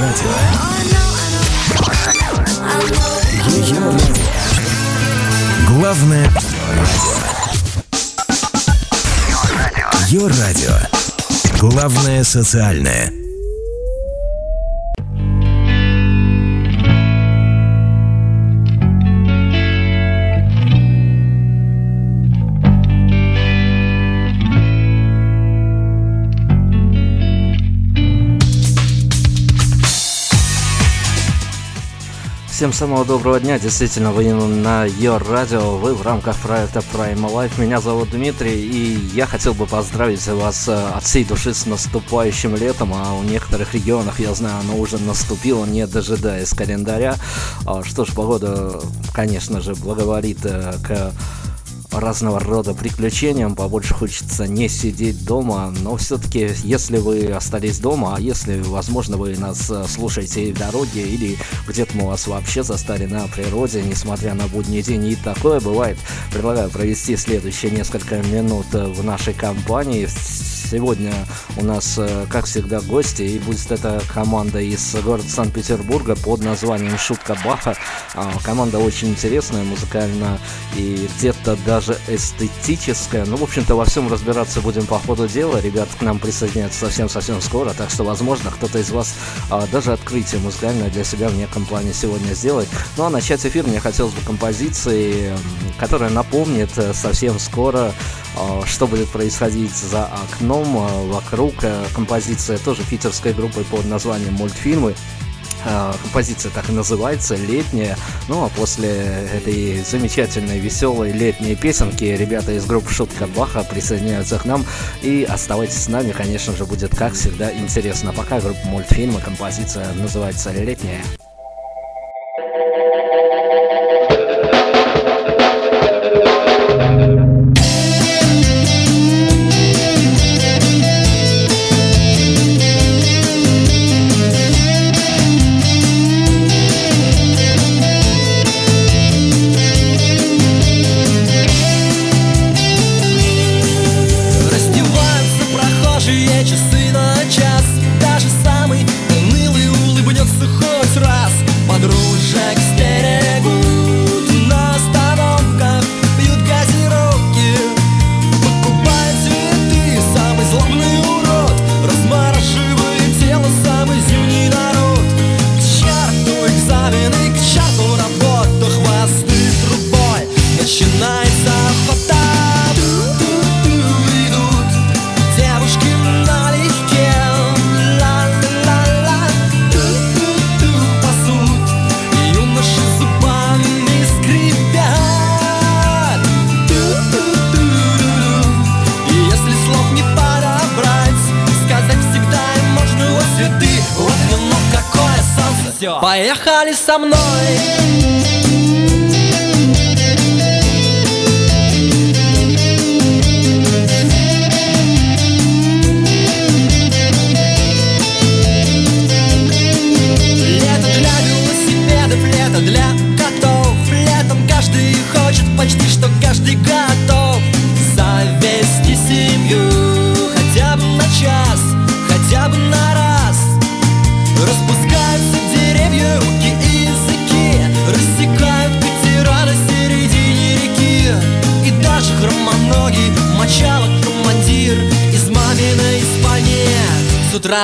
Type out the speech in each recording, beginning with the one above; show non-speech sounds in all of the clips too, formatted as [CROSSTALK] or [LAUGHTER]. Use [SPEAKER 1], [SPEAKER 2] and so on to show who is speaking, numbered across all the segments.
[SPEAKER 1] радио. Ее радио. Главное радио. Ее радио. Главное социальное.
[SPEAKER 2] Всем самого доброго дня, действительно, вы на Your Radio, вы в рамках проекта Prime Life. Меня зовут Дмитрий, и я хотел бы поздравить вас э, от всей души с наступающим летом, а у некоторых регионах, я знаю, оно уже наступило, не дожидаясь календаря. А, что ж, погода, конечно же, благоволит э, к разного рода приключениям, побольше хочется не сидеть дома, но все-таки, если вы остались дома, а если, возможно, вы нас э, слушаете в дороге или где-то мы вас вообще застали на природе, несмотря на будний день, и такое бывает, предлагаю провести следующие несколько минут э, в нашей компании Сегодня у нас, э, как всегда, гости, и будет эта команда из города Санкт-Петербурга под названием «Шутка Баха». А, команда очень интересная, музыкально и где-то даже эстетическая. Ну, в общем-то, во всем разбираться будем по ходу дела. Ребят к нам присоединяются совсем-совсем скоро, так что, возможно, кто-то из вас а, даже открытие музыкальное для себя в неком плане сегодня сделает. Ну, а начать эфир мне хотелось бы композиции, которая напомнит э, совсем скоро, а, что будет происходить за окном э, вокруг э, композиция тоже питерской группы под названием «Мультфильмы». Э, композиция так и называется, летняя. Ну а после этой замечательной, веселой летней песенки ребята из группы Шутка Баха присоединяются к нам. И оставайтесь с нами, конечно же, будет как всегда интересно. Пока группа мультфильма, композиция называется «Летняя».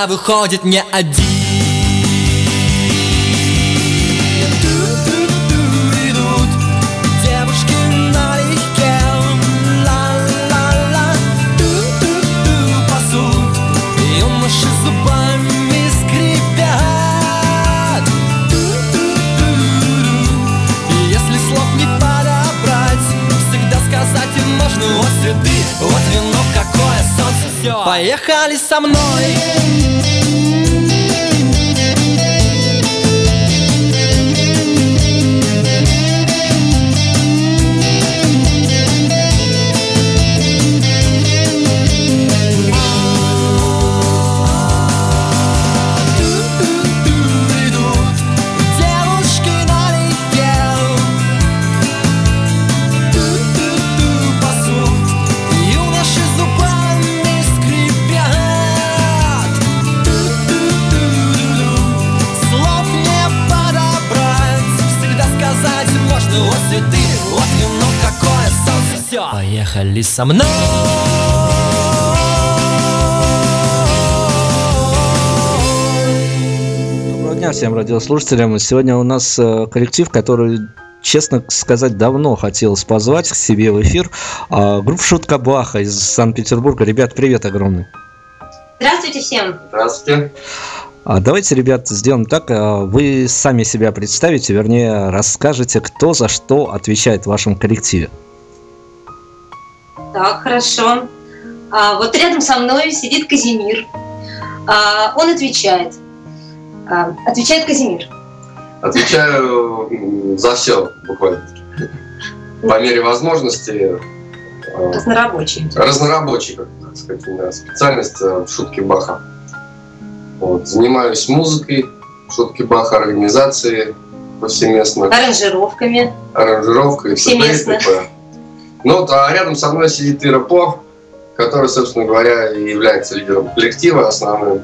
[SPEAKER 3] Выходит не один. Поехали со мной Поехали со мной
[SPEAKER 2] Доброго дня всем радиослушателям. Сегодня у нас э, коллектив, который честно сказать, давно хотелось позвать к себе в эфир. А, группа Шутка Баха из Санкт-Петербурга. Ребят, привет огромный.
[SPEAKER 4] Здравствуйте всем.
[SPEAKER 5] Здравствуйте.
[SPEAKER 2] А давайте, ребят, сделаем так. а, Вы сами себя представите, вернее, расскажете, кто за что отвечает в вашем коллективе.
[SPEAKER 4] Так, хорошо. А, вот рядом со мной сидит Казимир. А, он отвечает. А, отвечает Казимир.
[SPEAKER 5] Отвечаю за все буквально. По мере возможности. э,
[SPEAKER 4] Разнорабочий.
[SPEAKER 5] Разнорабочий, как так сказать, у меня специальность э, шутки Баха. Вот. Занимаюсь музыкой, шутки Баха, организацией повсеместно,
[SPEAKER 4] Аранжировками.
[SPEAKER 5] аранжировкой,
[SPEAKER 4] Повсеместно.
[SPEAKER 5] т.п. Ну вот, а рядом со мной сидит Ира По, который, собственно говоря, и является лидером коллектива основным.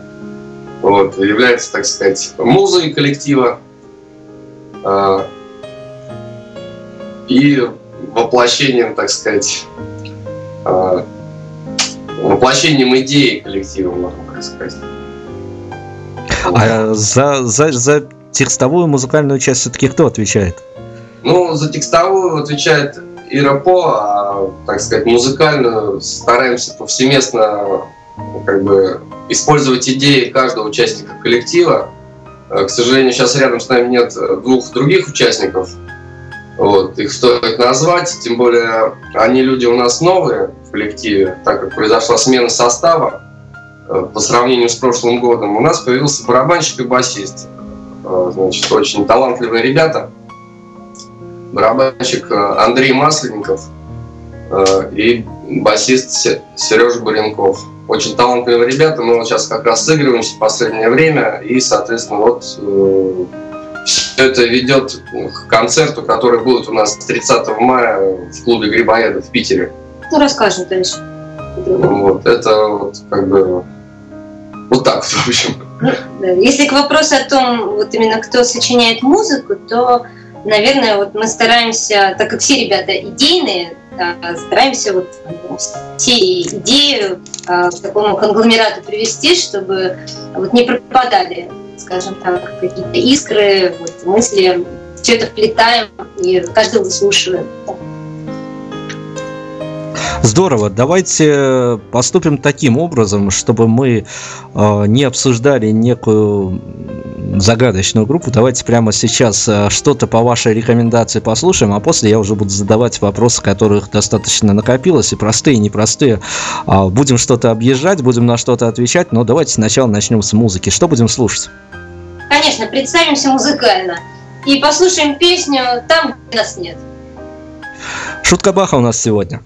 [SPEAKER 5] Вот, является, так сказать, музой коллектива. а, и воплощением, так сказать, а, воплощением идеи коллектива, можно так сказать.
[SPEAKER 2] А за, за, за текстовую музыкальную часть все-таки кто отвечает?
[SPEAKER 5] Ну, за текстовую отвечает Ира По, а, так сказать, музыкальную стараемся повсеместно как бы использовать идеи каждого участника коллектива. Э, К сожалению, сейчас рядом с нами нет двух других участников. Вот, их стоит назвать, тем более они люди у нас новые в коллективе, так как произошла смена состава э, по сравнению с прошлым годом. У нас появился барабанщик и басист. Э, Значит, очень талантливые ребята барабанщик э, Андрей Масленников э, и басист Сережа Буренков. Очень талантливые ребята, мы вот сейчас как раз сыгрываемся в последнее время, и, соответственно, вот все это ведет к концерту, который будет у нас 30 мая в клубе Грибоеда в Питере.
[SPEAKER 4] Ну, расскажем дальше.
[SPEAKER 5] Вот, это вот как бы вот так вот, в общем.
[SPEAKER 4] Да, Если к вопросу о том, вот именно кто сочиняет музыку, то, наверное, вот мы стараемся, так как все ребята идейные, а, стараемся вот все идеи а, к такому конгломерату привести, чтобы вот не пропадали, скажем так, какие-то искры, вот, мысли, все это вплетаем и каждого выслушиваем.
[SPEAKER 2] Здорово, давайте поступим таким образом, чтобы мы э, не обсуждали некую загадочную группу. Давайте прямо сейчас э, что-то по вашей рекомендации послушаем, а после я уже буду задавать вопросы, которых достаточно накопилось, и простые, и непростые. А, будем что-то объезжать, будем на что-то отвечать, но давайте сначала начнем с музыки. Что будем слушать?
[SPEAKER 4] Конечно, представимся музыкально и послушаем песню «Там, где нас нет».
[SPEAKER 2] Шутка Баха у нас сегодня.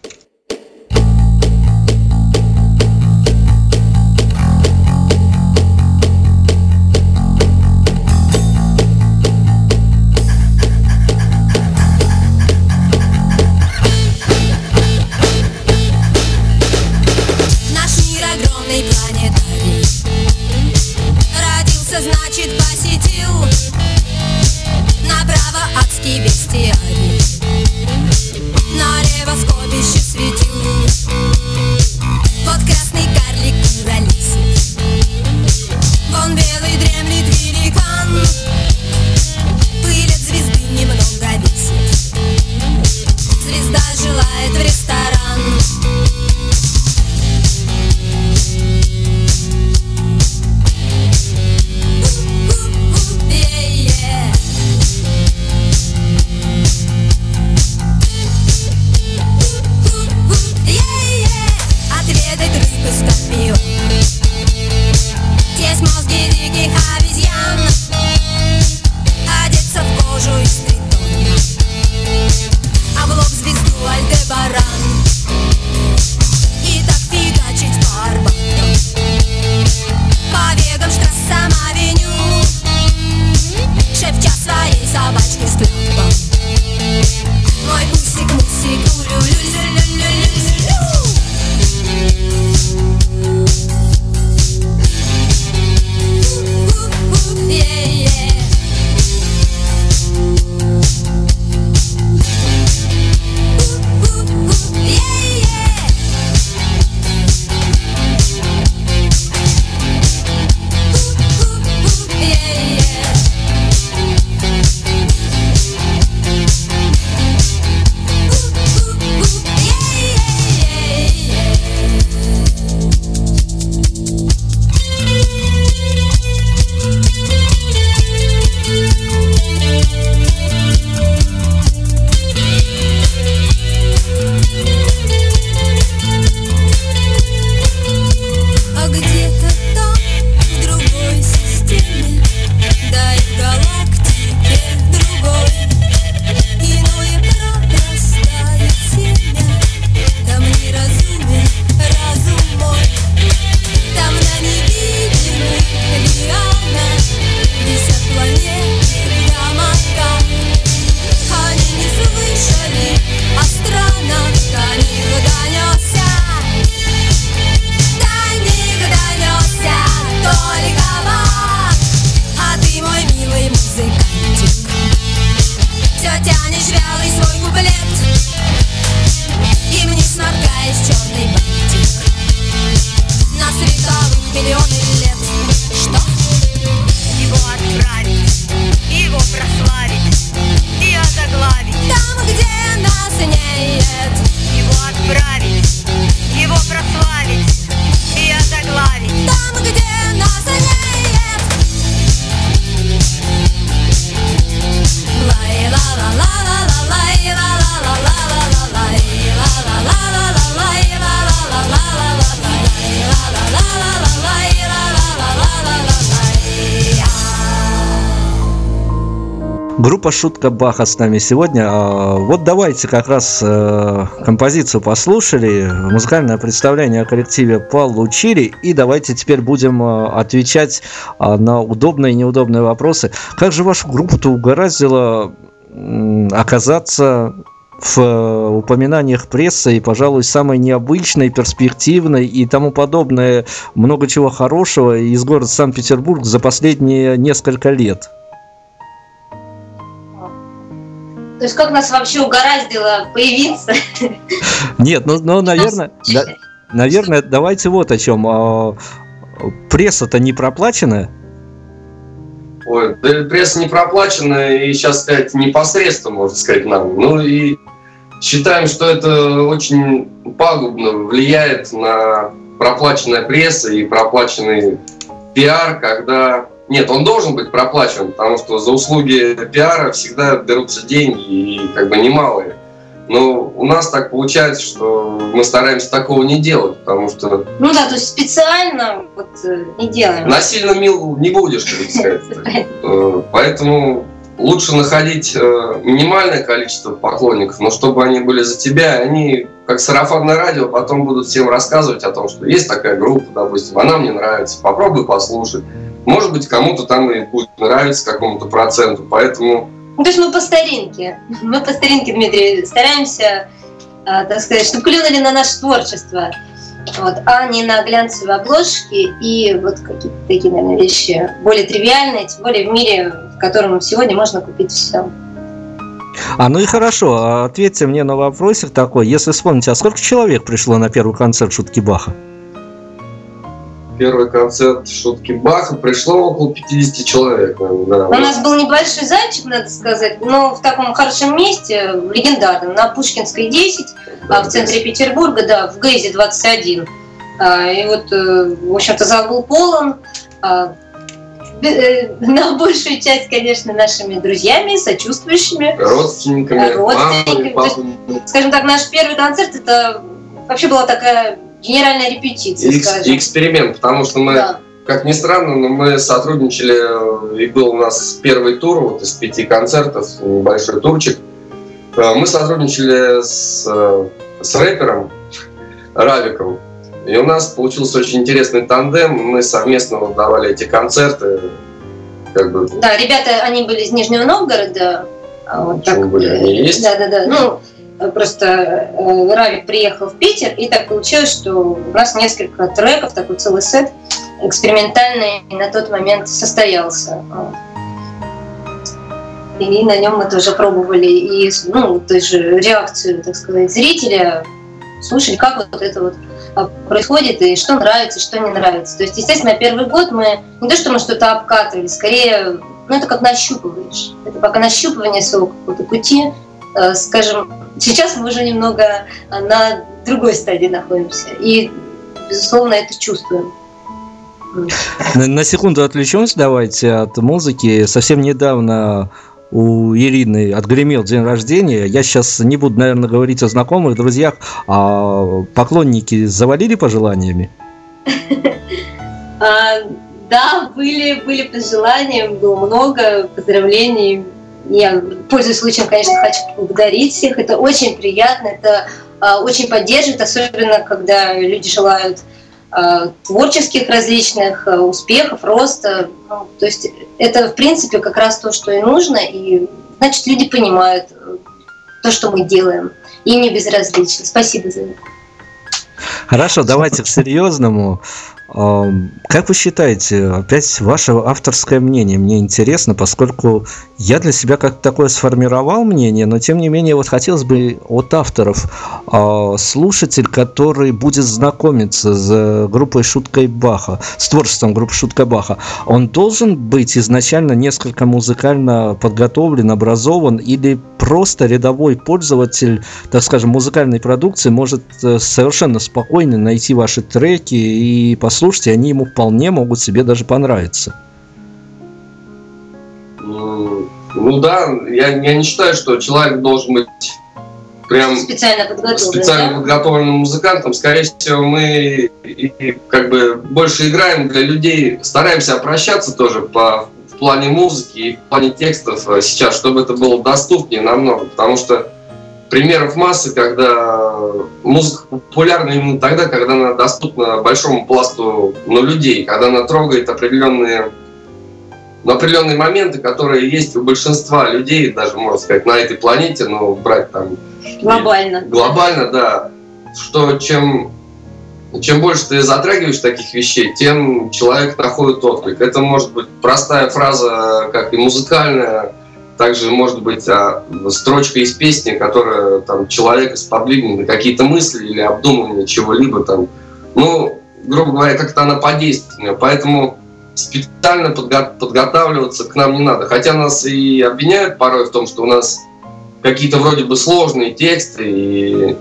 [SPEAKER 6] wystąpił Jest mózgi, digi, Потянешь вялый свой куплет. И вниз наткаешь черный бантик На световых миллионы
[SPEAKER 2] Группа Шутка Баха с нами сегодня. А, вот давайте как раз э, композицию послушали, музыкальное представление о коллективе получили, и давайте теперь будем э, отвечать а, на удобные и неудобные вопросы. Как же вашу группу-то угораздило оказаться в э, упоминаниях прессы и, пожалуй, самой необычной, перспективной и тому подобное, много чего хорошего из города Санкт-Петербург за последние несколько лет?
[SPEAKER 4] То есть как нас вообще угораздило появиться?
[SPEAKER 2] Нет, ну, ну наверное, да, наверное, давайте вот о чем. А, пресса-то не проплаченная?
[SPEAKER 5] Ой, да, пресса не проплачена, и сейчас сказать непосредственно, можно сказать, нам. Ну и считаем, что это очень пагубно влияет на проплаченная пресса и проплаченный пиар, когда нет, он должен быть проплачен, потому что за услуги пиара всегда берутся деньги, и как бы немалые. Но у нас так получается, что мы стараемся такого не делать, потому что...
[SPEAKER 4] Ну да, то есть специально вот э, не делаем.
[SPEAKER 5] Насильно мил не будешь, так сказать. [LAUGHS] Э, поэтому лучше находить э, минимальное количество поклонников, но чтобы они были за тебя, они, как сарафанное радио, потом будут всем рассказывать о том, что есть такая группа, допустим, она мне нравится, попробуй послушать. Может быть, кому-то там и будет нравиться какому-то проценту, поэтому...
[SPEAKER 4] Ну, то есть мы по старинке, мы по старинке, Дмитрий, стараемся, а, так сказать, чтобы клюнули на наше творчество, вот, а не на глянцевые обложки и вот какие-то такие, наверное, вещи более тривиальные, тем более в мире, в котором сегодня можно купить все.
[SPEAKER 2] А ну и хорошо, ответьте мне на вопросик такой, если вспомните, а сколько человек пришло на первый концерт Шутки Баха?
[SPEAKER 5] Первый концерт шутки Баха пришло около 50 человек.
[SPEAKER 4] Да. У нас был небольшой зальчик, надо сказать, но в таком хорошем месте, легендарном, на Пушкинской 10, да, в центре. Петербурга, да, в Гейзе 21. А, и вот, э, в общем-то, зал был полон. А, э, [LAUGHS] на большую часть, конечно, нашими друзьями, сочувствующими.
[SPEAKER 5] Родственниками.
[SPEAKER 4] Родственниками. Мамой, есть, скажем так, наш первый концерт, это вообще была такая генеральная репетиция,
[SPEAKER 5] Экс- скажем. Эксперимент, потому что мы, да. как ни странно, но мы сотрудничали, и был у нас первый тур вот из пяти концертов, небольшой турчик. Э, мы сотрудничали с, э, с рэпером Равиком. И у нас получился очень интересный тандем. Мы совместно вот давали эти концерты.
[SPEAKER 4] Как бы... Да, ребята, они были из Нижнего Новгорода.
[SPEAKER 5] А вот так, были, они есть.
[SPEAKER 4] Да, да, да. Ну, просто э, Равик приехал в Питер, и так получилось, что у нас несколько треков, такой целый сет экспериментальный на тот момент состоялся. И на нем мы тоже пробовали и ну, то есть реакцию, так сказать, зрителя, слушали, как вот это вот а, происходит и что нравится, что не нравится. То есть, естественно, первый год мы не то, что мы что-то обкатывали, скорее, ну это как нащупываешь. Это пока нащупывание своего какого-то пути, Э, скажем, сейчас мы уже немного э, на другой стадии находимся. И, безусловно, это чувствуем.
[SPEAKER 2] На, на секунду отвлечемся давайте от музыки. Совсем недавно у Ирины отгремел день рождения. Я сейчас не буду, наверное, говорить о знакомых, друзьях, а поклонники завалили пожеланиями? [LAUGHS]
[SPEAKER 4] А, да, были, были пожелания, было много поздравлений, я, пользуясь случаем, конечно, хочу поблагодарить всех. Это очень приятно, это э, очень поддерживает, особенно когда люди желают э, творческих различных э, успехов, роста. Ну, то есть это, в принципе, как раз то, что и нужно. И значит, люди понимают то, что мы делаем. И не безразлично. Спасибо за это.
[SPEAKER 2] Хорошо, давайте к серьезному. Как вы считаете, опять ваше авторское мнение? Мне интересно, поскольку я для себя как такое сформировал мнение, но тем не менее вот хотелось бы от авторов а, слушатель, который будет знакомиться с группой Шуткой Баха, с творчеством группы Шутка Баха, он должен быть изначально несколько музыкально подготовлен, образован или просто рядовой пользователь, так скажем, музыкальной продукции может э, совершенно спокойно найти ваши треки и послушать, и они ему вполне могут себе даже понравиться.
[SPEAKER 5] Ну да, я, я не считаю, что человек должен быть прям
[SPEAKER 4] специально подготовленным,
[SPEAKER 5] специально да? подготовленным музыкантом. Скорее всего, мы и, как бы больше играем для людей, стараемся обращаться тоже по плане музыки и в плане текстов э, сейчас, чтобы это было доступнее намного, потому что примеров массы, когда музыка популярна именно тогда, когда она доступна большому пласту ну, людей, когда она трогает определенные, ну, определенные моменты, которые есть у большинства людей, даже, можно сказать, на этой планете, ну, брать там...
[SPEAKER 4] Глобально.
[SPEAKER 5] Глобально, да. Что чем, чем больше ты затрагиваешь таких вещей, тем человек находит отклик. Это может быть простая фраза, как и музыкальная, также может быть а, строчка из песни, которая там человека сподвигнет на какие-то мысли или обдумывание чего-либо там. Ну, грубо говоря, как-то она подейственная. Поэтому специально подго- подготавливаться к нам не надо. Хотя нас и обвиняют порой в том, что у нас какие-то вроде бы сложные тексты и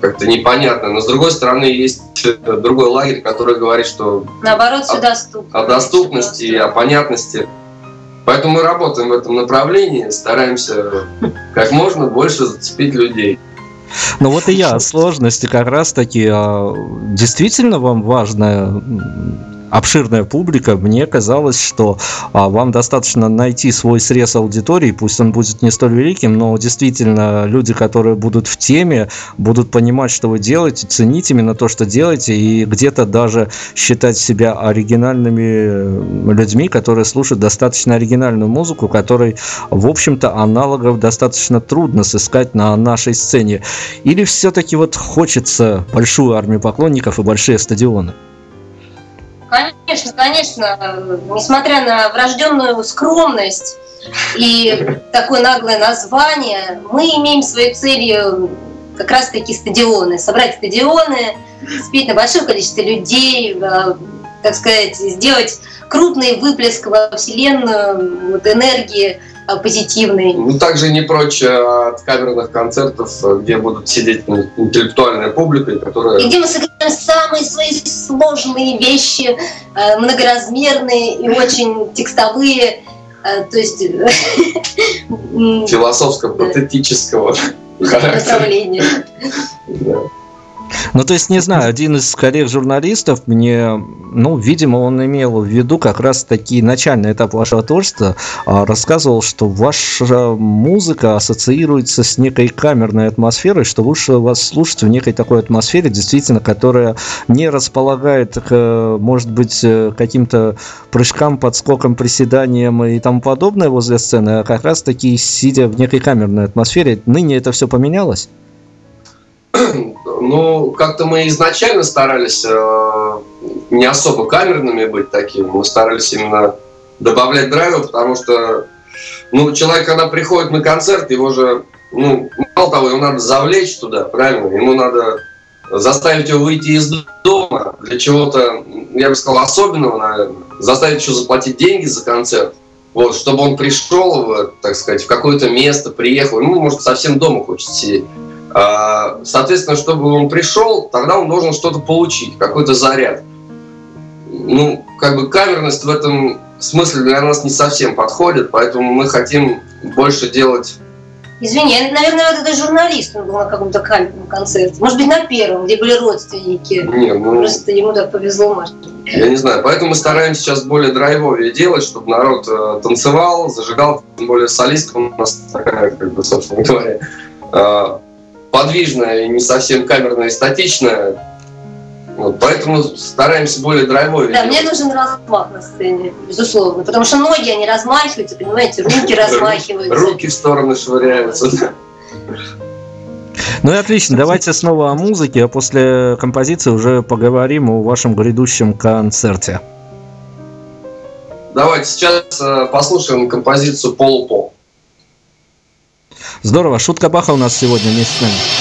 [SPEAKER 5] как-то непонятно. Но с другой стороны, есть другой лагерь, который говорит, что
[SPEAKER 4] Наоборот, все доступно.
[SPEAKER 5] о доступности о понятности. Поэтому мы работаем в этом направлении, стараемся как можно больше зацепить людей.
[SPEAKER 2] Ну вот и я сложности как раз таки а, действительно вам важная м, обширная публика, мне казалось, что а, вам достаточно найти свой срез аудитории, пусть он будет не столь великим, но действительно люди, которые будут в теме, будут понимать, что вы делаете, ценить именно то, что делаете, и где-то даже считать себя оригинальными э, людьми, которые слушают достаточно оригинальную музыку, которой, в общем-то, аналогов достаточно трудно сыскать на нашей сцене. Или все-таки вот хочется большую армию поклонников и большие стадионы?
[SPEAKER 4] Конечно, конечно. Несмотря на врожденную скромность и такое наглое название, мы имеем своей целью как раз-таки стадионы. Собрать стадионы, спеть на большое количество людей, э, так сказать, сделать крупный выплеск во Вселенную вот, энергии э, позитивной.
[SPEAKER 5] Ну, также не прочь э, от камерных концертов, э, где будут сидеть интеллектуальная публика, которая...
[SPEAKER 4] И где мы сыграем самые свои сложные вещи, многоразмерные и очень текстовые. То есть [LAUGHS]
[SPEAKER 5] философско-патетического [LAUGHS] характера.
[SPEAKER 2] Ну, то есть, не знаю, один из коллег-журналистов мне, ну, видимо, он имел в виду как раз таки начальный этап вашего творчества, а, рассказывал, что ваша музыка ассоциируется с некой камерной атмосферой, что лучше вас слушать в некой такой атмосфере, действительно, которая не располагает может быть, э, каким-то прыжкам, подскокам, приседаниям и тому подобное возле сцены, а как раз таки сидя в некой камерной атмосфере. Ныне это все поменялось?
[SPEAKER 5] Ну, как-то мы изначально старались э, не особо камерными быть такими. Мы старались именно добавлять драйва, потому что ну, человек, когда приходит на концерт, его же, ну, мало того, его надо завлечь туда, правильно? Ему надо заставить его выйти из дома для чего-то, я бы сказал, особенного, наверное. Заставить еще заплатить деньги за концерт. Вот, чтобы он пришел, так сказать, в какое-то место, приехал. Ну, может, совсем дома хочет сидеть. А, Соответственно, чтобы он пришел, тогда он должен что-то получить, какой-то заряд. Ну, как бы камерность в этом смысле для нас не совсем подходит, поэтому мы хотим больше делать
[SPEAKER 4] Извини, я, наверное, вот этот журналист он был на каком-то камерном концерте. Может быть, на первом, где были родственники.
[SPEAKER 5] Не, ну,
[SPEAKER 4] Просто ему так повезло, может.
[SPEAKER 5] я не знаю. Поэтому мы стараемся сейчас более драйвовее делать, чтобы народ э, танцевал, зажигал. Тем более солистка у нас такая, как бы, собственно говоря, э, подвижная и не совсем камерная и статичная. Вот, поэтому стараемся более драйвовее
[SPEAKER 4] Да, мне нужен размах на сцене, безусловно. Потому что ноги, они размахиваются, понимаете, руки [LAUGHS] размахиваются.
[SPEAKER 5] Руки в стороны швыряются.
[SPEAKER 2] Ну и отлично, давайте снова о музыке, а после композиции уже поговорим о вашем грядущем концерте.
[SPEAKER 5] Давайте сейчас э, послушаем композицию «Полупол».
[SPEAKER 2] Здорово, шутка Баха у нас сегодня вместе с нами.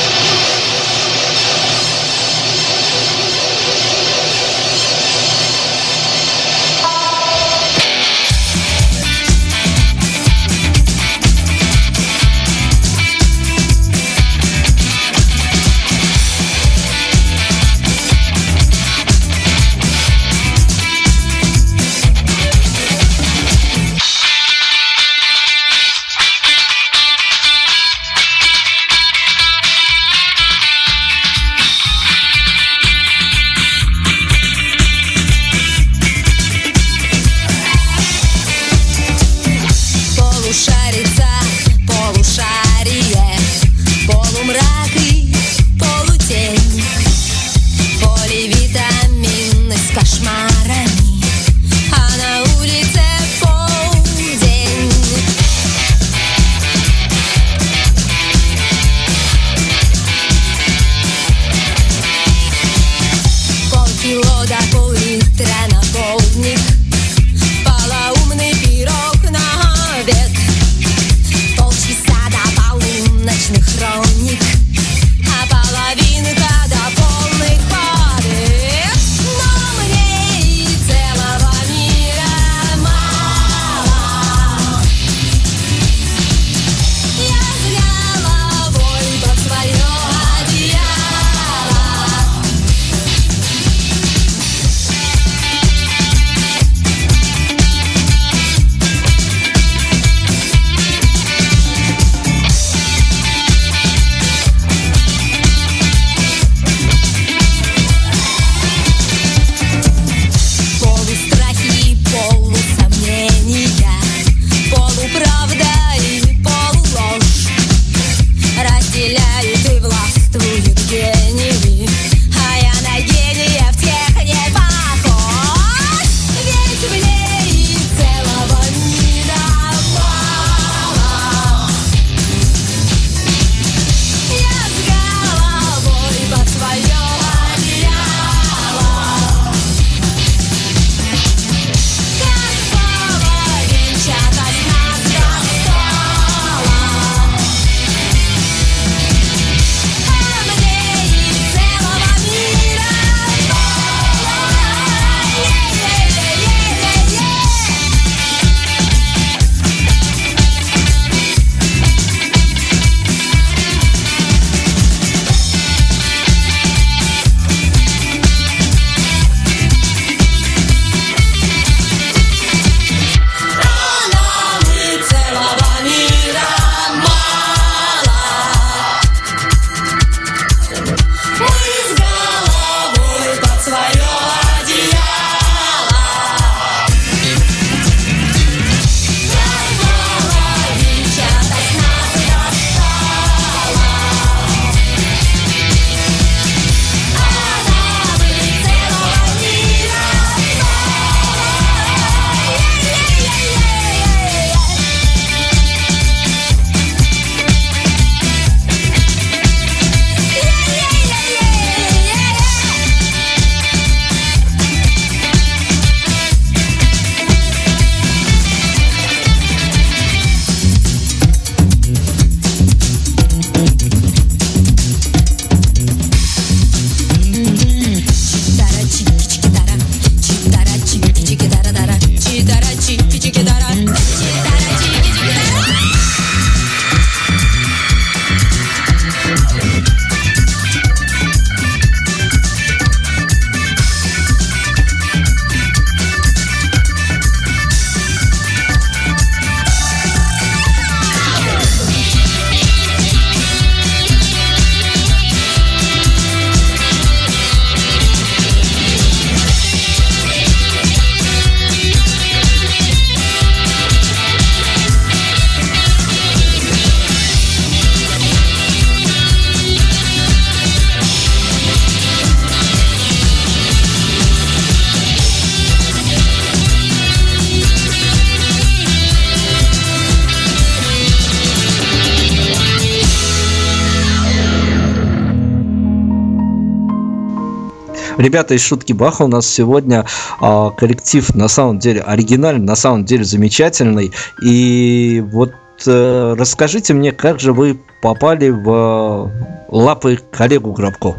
[SPEAKER 2] Ребята из Шутки Баха у нас сегодня а, коллектив на самом деле оригинальный, на самом деле замечательный. И вот э, расскажите мне, как же вы попали в э, лапы коллегу Грабко?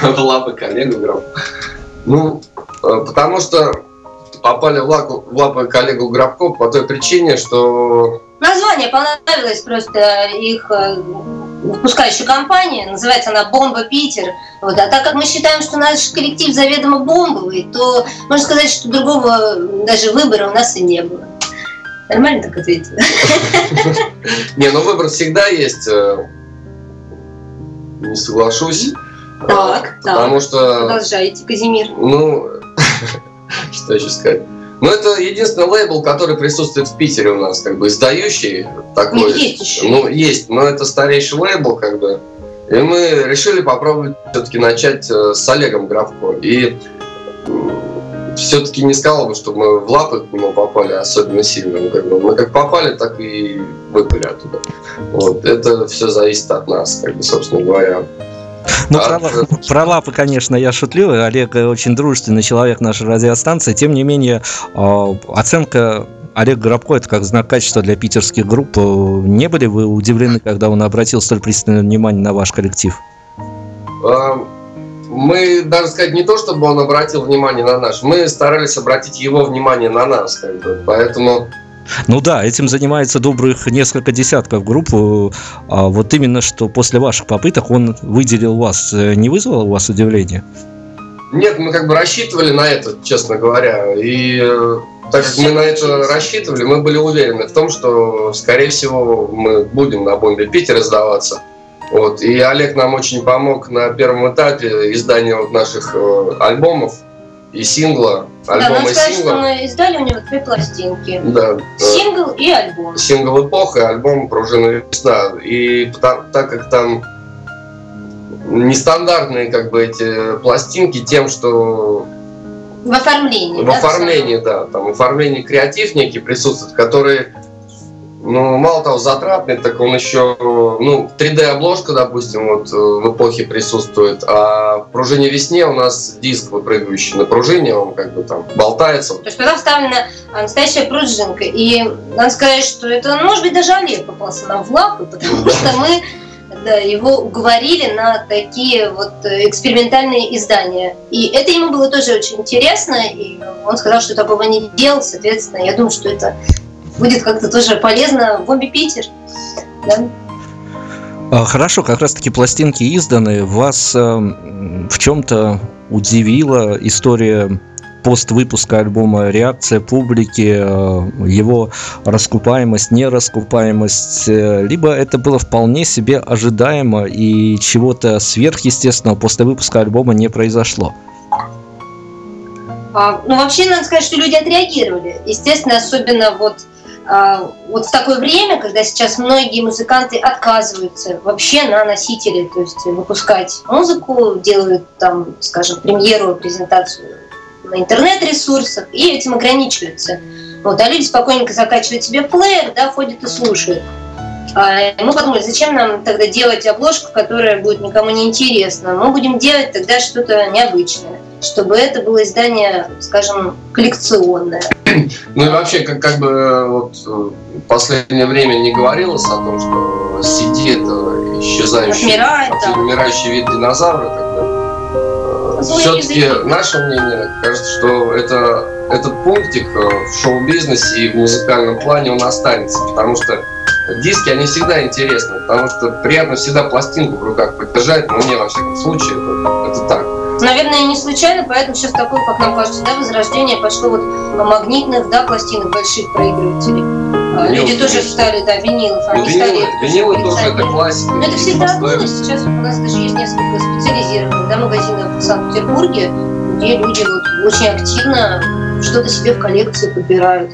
[SPEAKER 5] в лапы коллегу играл. Ну, э, потому что попали в лапы, в лапы коллегу Грабко по той причине, что
[SPEAKER 4] Название понравилось просто их э, выпускающей компании. Называется она «Бомба Питер». Вот. А так как мы считаем, что наш коллектив заведомо бомбовый, то можно сказать, что другого даже выбора у нас и не было. Нормально так ответила?
[SPEAKER 5] Не, ну выбор всегда есть. э, Не соглашусь.
[SPEAKER 4] Так,
[SPEAKER 5] Потому что,
[SPEAKER 4] Продолжайте, Казимир.
[SPEAKER 5] ну, [LAUGHS] что еще сказать? Ну, это единственный лейбл, который присутствует в Питере у нас, как бы, издающий такой.
[SPEAKER 4] Ну, есть еще.
[SPEAKER 5] Ну, есть, но это старейший лейбл, как бы. И мы решили попробовать все-таки начать э, с Олегом Графко. И все-таки не сказал бы, что мы в лапы к нему попали особенно сильно. Ну, как бы, мы как попали, так и выпали оттуда. Вот. Это все зависит от нас, как бы, собственно говоря.
[SPEAKER 2] Ну,
[SPEAKER 5] А,
[SPEAKER 2] про, про лапы, конечно, я шутлю. Олег очень дружественный человек нашей радиостанции. Тем не менее, э, оценка Олега Грабко это как знак качества для питерских групп. Э, Не были вы удивлены, когда он обратил столь пристальное внимание на ваш коллектив?
[SPEAKER 5] А, Мы даже сказать не то, чтобы он обратил внимание на наш, мы старались обратить его внимание на нас, как бы. Поэтому
[SPEAKER 2] Ну да, этим занимается добрых несколько десятков групп. Э, А вот именно, что после ваших попыток он выделил вас, э, не вызвало у вас удивления?
[SPEAKER 5] нет, мы как бы рассчитывали на это, честно говоря. И э, так как мы на это рассчитывали, мы были уверены в том, что, скорее всего, мы будем на бомбе Питера сдаваться. Вот. И Олег нам очень помог на первом этапе издания вот наших альбомов и сингла.
[SPEAKER 4] Да, надо
[SPEAKER 5] Альбома
[SPEAKER 4] сказать, что
[SPEAKER 5] сингла.
[SPEAKER 4] мы издали у него две пластинки.
[SPEAKER 5] Да, э,
[SPEAKER 4] Сингл и альбом.
[SPEAKER 5] сингл «Эпоха» и альбом «Пружина весна». И та- так как там нестандартные как бы эти пластинки тем, что
[SPEAKER 4] В оформлении.
[SPEAKER 5] в
[SPEAKER 4] да,
[SPEAKER 5] оформлении, да, там оформлении креатив некий присутствует, который, ну, мало того, затратный, так он еще, ну, 3D-обложка, допустим, вот э, в эпохе присутствует, а в пружине весне у нас диск выпрыгивающий на пружине, он как бы там болтается.
[SPEAKER 4] То есть туда вставлена а, настоящая пружинка. И надо сказать, что это, ну, может быть, даже Олег попался нам в лапы, потому что мы да, его уговорили на такие вот э, экспериментальные издания. И это ему было тоже очень интересно, и он сказал, что такого не делал, соответственно, я думаю, что это будет как-то тоже полезно в бомбе Питер. Да?
[SPEAKER 2] А, Хорошо, как раз таки пластинки изданы. Вас э, в чем-то удивила история пост выпуска альбома, реакция публики, э, его раскупаемость, нераскупаемость, э, либо это было вполне себе ожидаемо и чего-то сверхъестественного после выпуска альбома не произошло.
[SPEAKER 4] А, ну, вообще, надо сказать, что люди отреагировали. Естественно, особенно вот, вот в такое время, когда сейчас многие музыканты отказываются вообще на носители, то есть выпускать музыку, делают там, скажем, премьеру, презентацию на интернет-ресурсах и этим ограничиваются. Вот, а люди спокойненько закачивают себе плеер, да, ходят и слушают. А мы подумали, зачем нам тогда делать обложку, которая будет никому не интересна? Мы будем делать тогда что-то необычное, чтобы это было издание, скажем, коллекционное. [CLEARS THROAT]
[SPEAKER 5] Ну и вообще, как, как бы вот э, в последнее время не говорилось о том, что CD это исчезающий,
[SPEAKER 4] Отмирает, да.
[SPEAKER 5] отмирающий вид динозавра.
[SPEAKER 4] Злые
[SPEAKER 5] Все-таки наше мнение кажется, что это этот пунктик э, в шоу-бизнесе и в музыкальном плане он останется, потому что диски, они всегда интересны, потому что приятно всегда пластинку в руках подержать, но мне, во всяком случае, это, это так.
[SPEAKER 4] Наверное, не случайно, поэтому сейчас такое, как нам кажется, да, возрождение пошло вот магнитных, да, пластинок, больших проигрывателей. А,
[SPEAKER 5] Винил,
[SPEAKER 4] Люди тоже стали, да, винилов,
[SPEAKER 5] Ну,
[SPEAKER 4] они
[SPEAKER 5] винилы,
[SPEAKER 4] стали...
[SPEAKER 5] винилы тоже
[SPEAKER 4] писать.
[SPEAKER 5] это классика.
[SPEAKER 4] Но это всегда было, сейчас у нас даже есть несколько специализированных да, магазинов в Санкт-Петербурге, где люди вот очень активно что-то себе в коллекцию подбирают.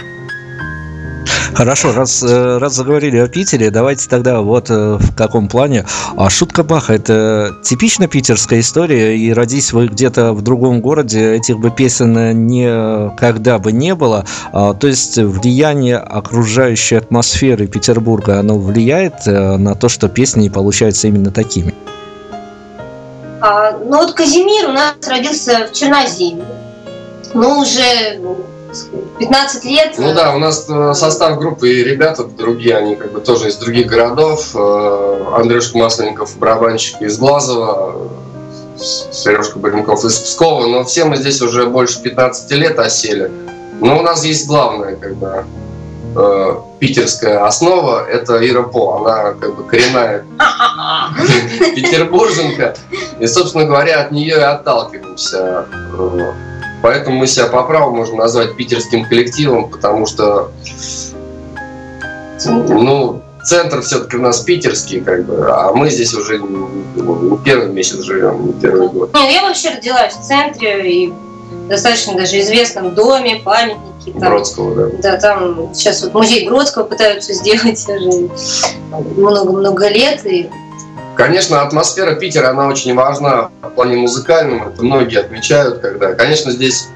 [SPEAKER 2] Хорошо, раз, э, раз заговорили о Питере, давайте тогда вот э, в каком плане. А шутка Баха это типично питерская история, и родись вы где-то в другом городе, этих бы песен никогда бы не было. А, То есть влияние окружающей атмосферы Петербурга, оно влияет э, на то, что песни получаются именно такими.
[SPEAKER 4] А, ну вот Казимир у нас родился в Черноземье. Ну, уже ну, 15 лет.
[SPEAKER 5] Ну да, у нас э, состав группы и ребята другие, они как бы тоже из других городов. Э, Андрюшка Масленников, барабанщик из Глазова, Сережка Баренков из Пскова. Но все мы здесь уже больше 15 лет осели. Но у нас есть главное, как бы, э, питерская основа, это Ира По. Она как бы коренная [LAUGHS] петербурженка. И, собственно говоря, от нее и отталкиваемся. Поэтому мы себя по праву можем назвать питерским коллективом, потому что ну, центр все-таки у нас питерский, как бы, а мы здесь уже не, первый месяц живем, не первый год.
[SPEAKER 4] Ну я вообще родилась в центре и в достаточно даже известном доме, памятники. Там,
[SPEAKER 5] Бродского, да.
[SPEAKER 4] Да, там сейчас вот музей Бродского пытаются сделать уже много-много лет. И
[SPEAKER 5] Конечно, атмосфера Питера, она очень важна в плане музыкальном. Это многие отмечают, когда, конечно, здесь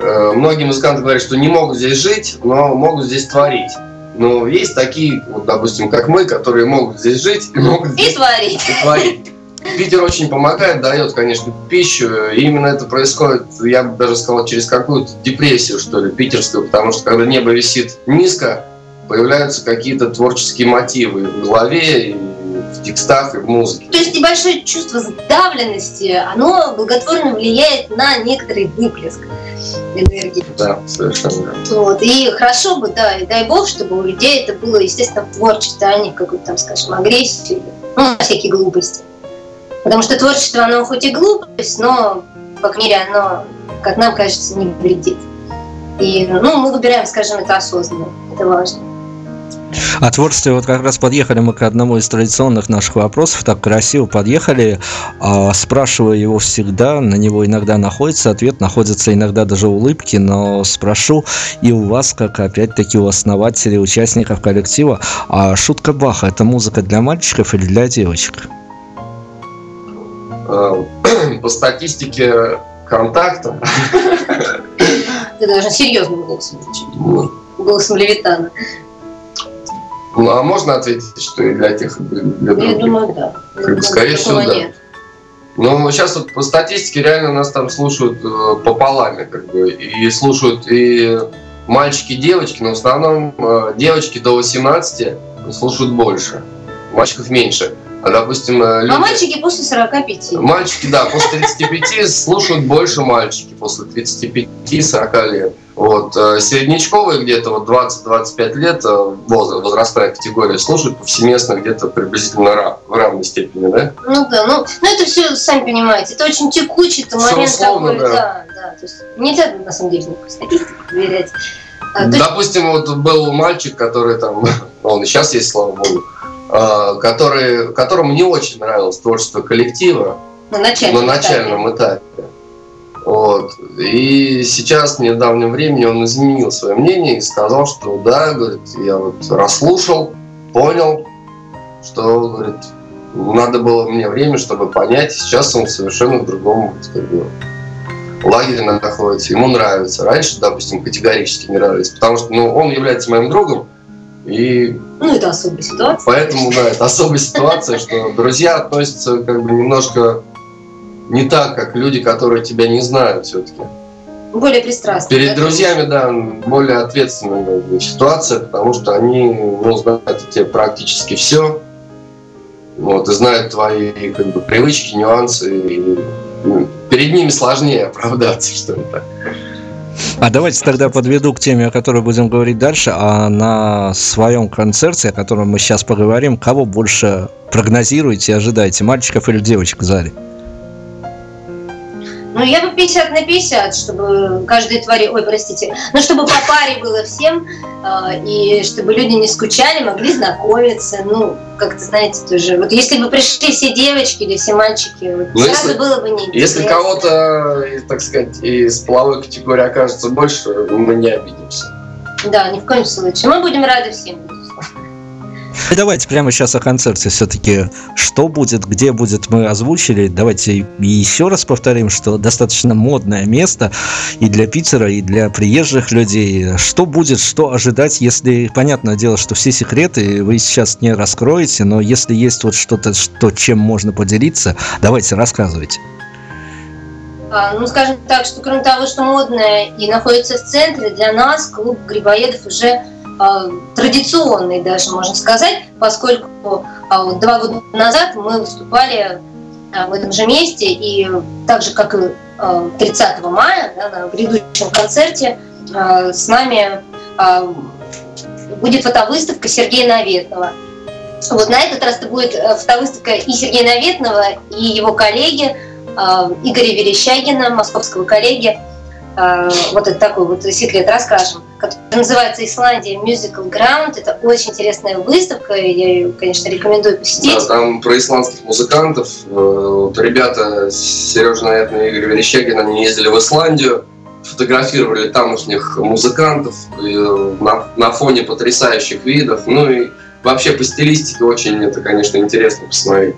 [SPEAKER 5] э, многие музыканты говорят, что не могут здесь жить, но могут здесь творить. Но есть такие, вот, допустим, как мы, которые могут здесь жить и могут
[SPEAKER 4] и
[SPEAKER 5] здесь
[SPEAKER 4] творить.
[SPEAKER 5] и творить. Питер очень помогает, дает, конечно, пищу. И именно это происходит, я бы даже сказал, через какую-то депрессию, что ли, питерскую. Потому что когда небо висит низко, появляются какие-то творческие мотивы и в голове, и в текстах, и в музыке.
[SPEAKER 4] То есть небольшое чувство сдавленности, оно благотворно влияет на некоторый выплеск энергии.
[SPEAKER 5] Да, совершенно верно.
[SPEAKER 4] Вот. И хорошо бы, да, и дай бог, чтобы у людей это было, естественно, в творчестве, а не в какой-то там, скажем, агрессии, или, ну, всякие глупости. Потому что творчество, оно хоть и глупость, но, по крайней мере, оно, как нам кажется, не вредит. И, ну, мы выбираем, скажем, это осознанно, это важно.
[SPEAKER 2] О творчестве вот как раз подъехали мы к одному из традиционных наших вопросов. Так красиво подъехали. А, спрашиваю его всегда, на него иногда находится ответ, находятся иногда даже улыбки, но спрошу и у вас, как опять-таки у основателей, участников коллектива, а шутка Баха это музыка для мальчиков или для девочек?
[SPEAKER 5] Э, [CLEARS THROAT] По статистике контакта,
[SPEAKER 4] Ты должен серьезным голосом звучать. Голосом Левитана.
[SPEAKER 5] Ну, а можно ответить, что и для тех, и для
[SPEAKER 4] Я
[SPEAKER 5] других?
[SPEAKER 4] думаю, да. Я
[SPEAKER 5] Как бы, скорее всего, да.
[SPEAKER 4] нет.
[SPEAKER 5] Ну, сейчас вот по статистике реально нас там слушают э, пополами, как бы, и слушают и мальчики, и девочки, но в основном э, девочки до 18 слушают больше, мальчиков меньше. А, допустим, э, люди-
[SPEAKER 4] А мальчики после 45.
[SPEAKER 5] Мальчики, да, после 35 слушают больше мальчики, после 35-40 лет. Вот. э, Середнячковые где-то вот 20-25 лет, э, возраст, возрастная категория, слушают повсеместно где-то приблизительно в равной степени, да?
[SPEAKER 4] Ну да, ну, ну это все, сами понимаете, это очень текучий это момент
[SPEAKER 5] условно,
[SPEAKER 4] такой,
[SPEAKER 5] да.
[SPEAKER 4] да, да. То есть нельзя на самом деле никакой статистику проверять. А,
[SPEAKER 5] Допустим, вот был мальчик, который там, [LAUGHS] он и сейчас есть, слава богу, э, который, которому не очень нравилось творчество коллектива,
[SPEAKER 4] на начальном,
[SPEAKER 5] на начальном этапе. Вот. И сейчас, в недавнем времени, он изменил свое мнение и сказал, что да, говорит, я вот расслушал, понял, что, говорит, надо было мне время, чтобы понять. Сейчас он совершенно в другом бы, лагере находится. Ему нравится. Раньше, допустим, категорически не нравилось, потому что ну, он является моим другом, и
[SPEAKER 4] Ну, это особая ситуация.
[SPEAKER 5] Поэтому, да, это особая ситуация, что друзья относятся как бы немножко не так, как люди, которые тебя не знают все-таки.
[SPEAKER 4] Более пристрастно.
[SPEAKER 5] Перед
[SPEAKER 4] да?
[SPEAKER 5] друзьями, да, более ответственная ситуация, потому что они ну, знают о тебе практически все. Вот, и знают твои как бы, привычки, нюансы. И, перед ними сложнее оправдаться, что ли так.
[SPEAKER 2] А давайте тогда подведу к теме, о которой будем говорить дальше. А на своем концерте, о котором мы сейчас поговорим, кого больше прогнозируете и ожидаете, мальчиков или девочек в зале?
[SPEAKER 4] Ну, я бы 50 на 50, чтобы каждой твари, ой, простите, ну, чтобы по паре было всем, э, и чтобы люди не скучали, могли знакомиться, ну, как-то, знаете, тоже. Вот если бы пришли все девочки или все мальчики, вот,
[SPEAKER 5] Ну,
[SPEAKER 4] сразу
[SPEAKER 5] если-
[SPEAKER 4] было бы не
[SPEAKER 5] Если кого-то, э, так сказать, из половой категории окажется больше, мы не обидимся.
[SPEAKER 4] Да, ни в коем случае. Мы будем рады всем.
[SPEAKER 2] И давайте прямо сейчас о концерте все-таки. Что будет, где будет, мы озвучили. Давайте еще раз повторим, что достаточно модное место и для Питера, и для приезжих людей. Что будет, что ожидать, если, понятное дело, что все секреты вы сейчас не раскроете, но если есть вот что-то, что, чем можно поделиться, давайте рассказывайте.
[SPEAKER 4] А, ну, скажем так, что кроме того, что модное и находится в центре, для нас клуб Грибоедов уже традиционный даже, можно сказать, поскольку вот два года назад мы выступали в этом же месте, и так же, как и а, 30 мая, да, на грядущем концерте, с нами будет фотовыставка Сергея Наветного. Вот на этот раз это будет э, фотовыставка и Сергея Наветного, и его коллеги, э, Игоря Верещагина, московского коллеги. Э, Вот это такой вот секрет расскажем, который называется «Исландия Musical Ground». Это очень интересная выставка, я ее, конечно, рекомендую посетить.
[SPEAKER 5] Да, там про исландских музыкантов. Э, Вот ребята Сережа Наятный и Игорь Верещагин, они ездили в Исландию, фотографировали тамошних музыкантов э, на, на фоне потрясающих видов. Ну и вообще по стилистике очень это, конечно, интересно посмотреть.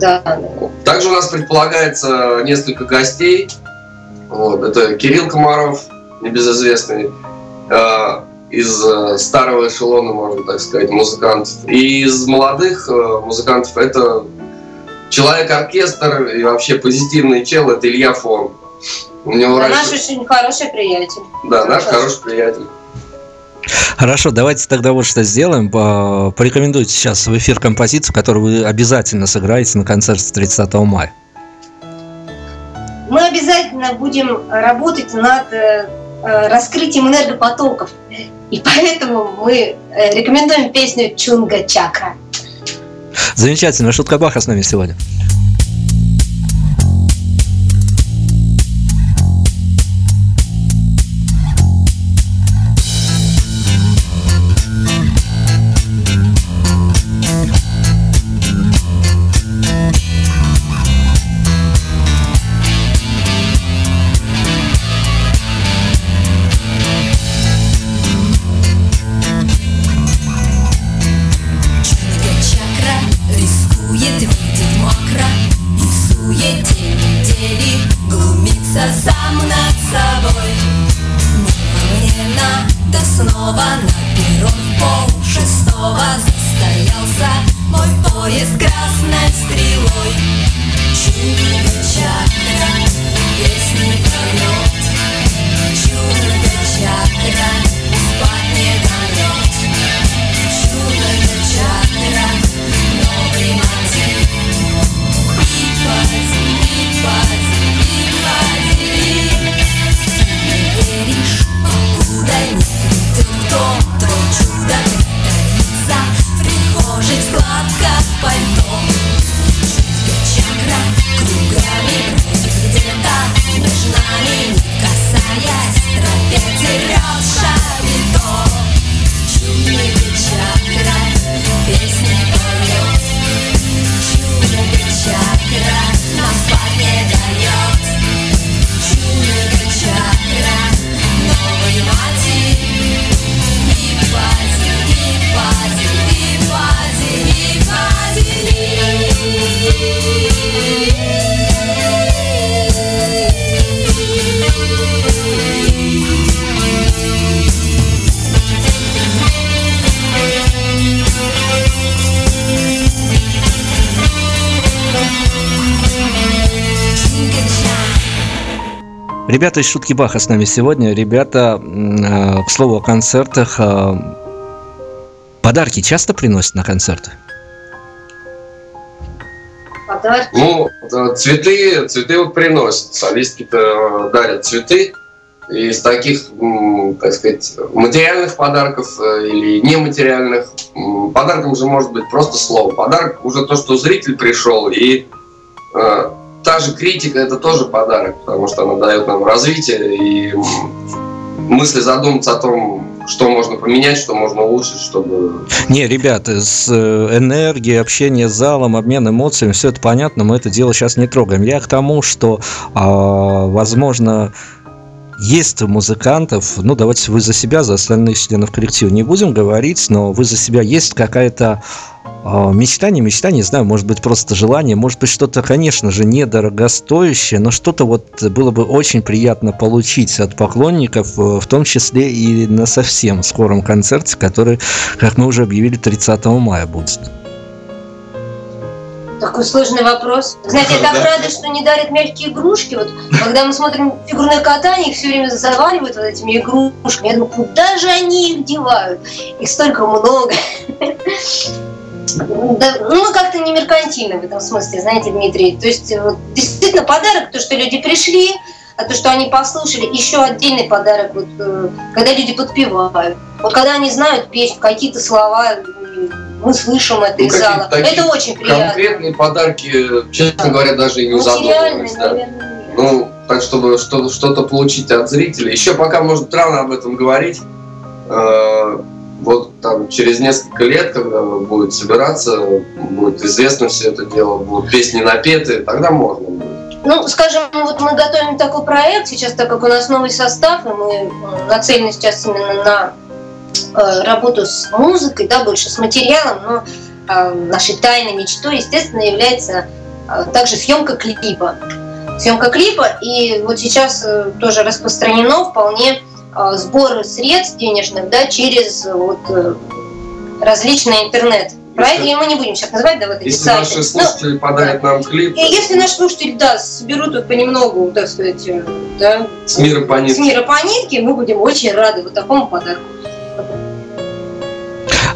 [SPEAKER 4] Да,
[SPEAKER 5] Также у нас предполагается несколько гостей. Вот, это Кирилл Комаров, небезызвестный, э, из э, старого эшелона, можно так сказать, музыкантов. И из молодых э, музыкантов это человек-оркестр и вообще позитивный чел, это Илья Фон. У него раньше-
[SPEAKER 4] наш очень хороший приятель.
[SPEAKER 5] да, наш хороший приятель.
[SPEAKER 2] Хорошо, давайте тогда вот что сделаем. По- Порекомендуйте сейчас в эфир композицию, которую вы обязательно сыграете на концерте 30 мая.
[SPEAKER 4] Мы обязательно будем работать над раскрытием энергопотоков. И поэтому мы э, рекомендуем песню Чунга Чакра.
[SPEAKER 2] Замечательно, Шутка Баха с нами сегодня. Ребята из Шутки Баха с нами сегодня. Ребята, э, к слову о концертах, э, подарки часто приносят на концерты?
[SPEAKER 4] Подарки.
[SPEAKER 5] Ну, э, цветы, цветы вот приносят. Солистки-то дарят цветы. из таких, так сказать, материальных подарков или нематериальных. Подарком же может быть просто слово. Подарок уже то, что зритель пришел, и та же критика это тоже подарок, потому что она дает нам развитие и мысли задуматься о том, что можно поменять, что можно улучшить, чтобы...
[SPEAKER 2] Не, ребята, с э, энергией, общение с залом, обмен эмоциями, все это понятно, мы это дело сейчас не трогаем. Я к тому, что, а, возможно, есть музыкантов, ну давайте вы за себя, за остальных членов коллектива не будем говорить, но вы за себя есть какая-то мечта, не мечта, не знаю, может быть просто желание, может быть что-то, конечно же, недорогостоящее, но что-то вот было бы очень приятно получить от поклонников, э, в том числе и на совсем скором концерте, который, как мы уже объявили, 30 мая будет.
[SPEAKER 4] Такой сложный вопрос. Знаете, я так
[SPEAKER 5] Да.
[SPEAKER 4] рада, что не дарят мягкие игрушки. Вот когда мы смотрим фигурное катание, их все время заваливают вот этими игрушками. Я думаю, куда же они их девают? Их столько много. Да, ну, как-то не меркантильны в этом смысле, знаете, Дмитрий. То есть, вот, действительно, подарок, то, что люди пришли, а то, что они послушали, еще отдельный подарок, вот, э, когда люди подпевают. Вот когда они знают песню, какие-то слова, э, мы слышим это
[SPEAKER 5] Ну,
[SPEAKER 4] из зала. Это очень приятно.
[SPEAKER 5] Конкретные подарки, честно говоря, даже и не
[SPEAKER 4] Материальные,
[SPEAKER 5] задумывались. Да.
[SPEAKER 4] наверное.
[SPEAKER 5] Ну, так, чтобы что- что-то получить от зрителей. Еще пока, может, рано об этом говорить. Э, Вот там через несколько лет, когда будет собираться, будет известно все это дело, будут песни напеты, тогда можно будет.
[SPEAKER 4] Ну, скажем, вот мы готовим такой проект сейчас, так как у нас новый состав, и мы м, нацелены сейчас именно на э, работу с музыкой, да, больше с материалом, но э, нашей тайной мечтой, естественно, является э, также съемка клипа. Съемка клипа, и вот сейчас э, тоже распространено вполне э, сбор средств денежных, да, через э, вот э, различные интернет. Проекты, и мы не будем сейчас называть, да, вот эти
[SPEAKER 5] Если
[SPEAKER 4] сайты.
[SPEAKER 5] наши
[SPEAKER 4] Ну,
[SPEAKER 5] слушатели подарят нам клип
[SPEAKER 4] и если наши слушатели, да, соберут вот понемногу, так сказать, э, да,
[SPEAKER 5] с мира по
[SPEAKER 4] с
[SPEAKER 5] нитке,
[SPEAKER 4] мира по нитке, мы будем очень рады вот такому подарку.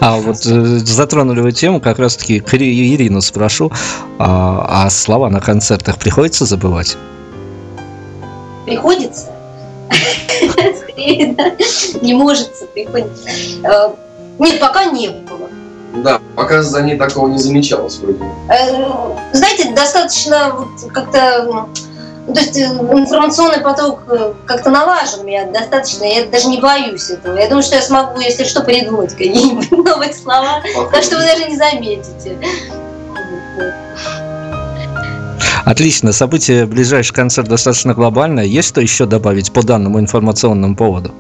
[SPEAKER 2] А вот затронули вы тему, как раз-таки к Ири- Ирину спрошу, а, а слова на концертах приходится забывать?
[SPEAKER 4] Приходится. Скорее, [LAUGHS] да. Не может, приходится. Э, Нет, пока не было.
[SPEAKER 5] да, пока за ней такого не замечалось вроде.
[SPEAKER 4] Э, Знаете, достаточно вот как-то ну, то есть э, информационный поток как-то налажен у меня достаточно, я даже не боюсь этого. Я думаю, что я смогу, если что, придумать какие-нибудь [LAUGHS] новые слова, так что вы даже не заметите.
[SPEAKER 2] Отлично, событие, ближайший концерт достаточно глобальное. Есть что еще добавить по данному информационному поводу?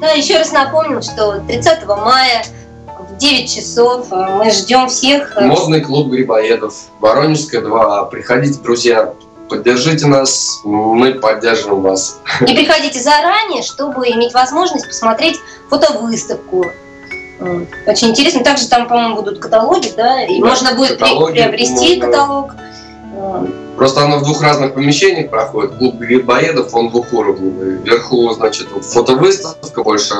[SPEAKER 4] Да, еще раз напомню, что 30 мая в 9 часов э, мы ждем всех. э,
[SPEAKER 5] Модный клуб Грибоедов, Воронежская 2. Приходите, друзья, поддержите нас, мы поддержим вас.
[SPEAKER 4] И приходите заранее, чтобы иметь возможность посмотреть фотовыставку. Очень интересно. Также там, по-моему, будут каталоги, да, и
[SPEAKER 5] Да,
[SPEAKER 4] можно будет
[SPEAKER 5] каталоги,
[SPEAKER 4] приобрести
[SPEAKER 5] можно-
[SPEAKER 4] каталог.
[SPEAKER 5] Просто оно в двух разных помещениях проходит. Клуб Грибоедов, он двухуровневый. Вверху, значит, фотовыставка, больше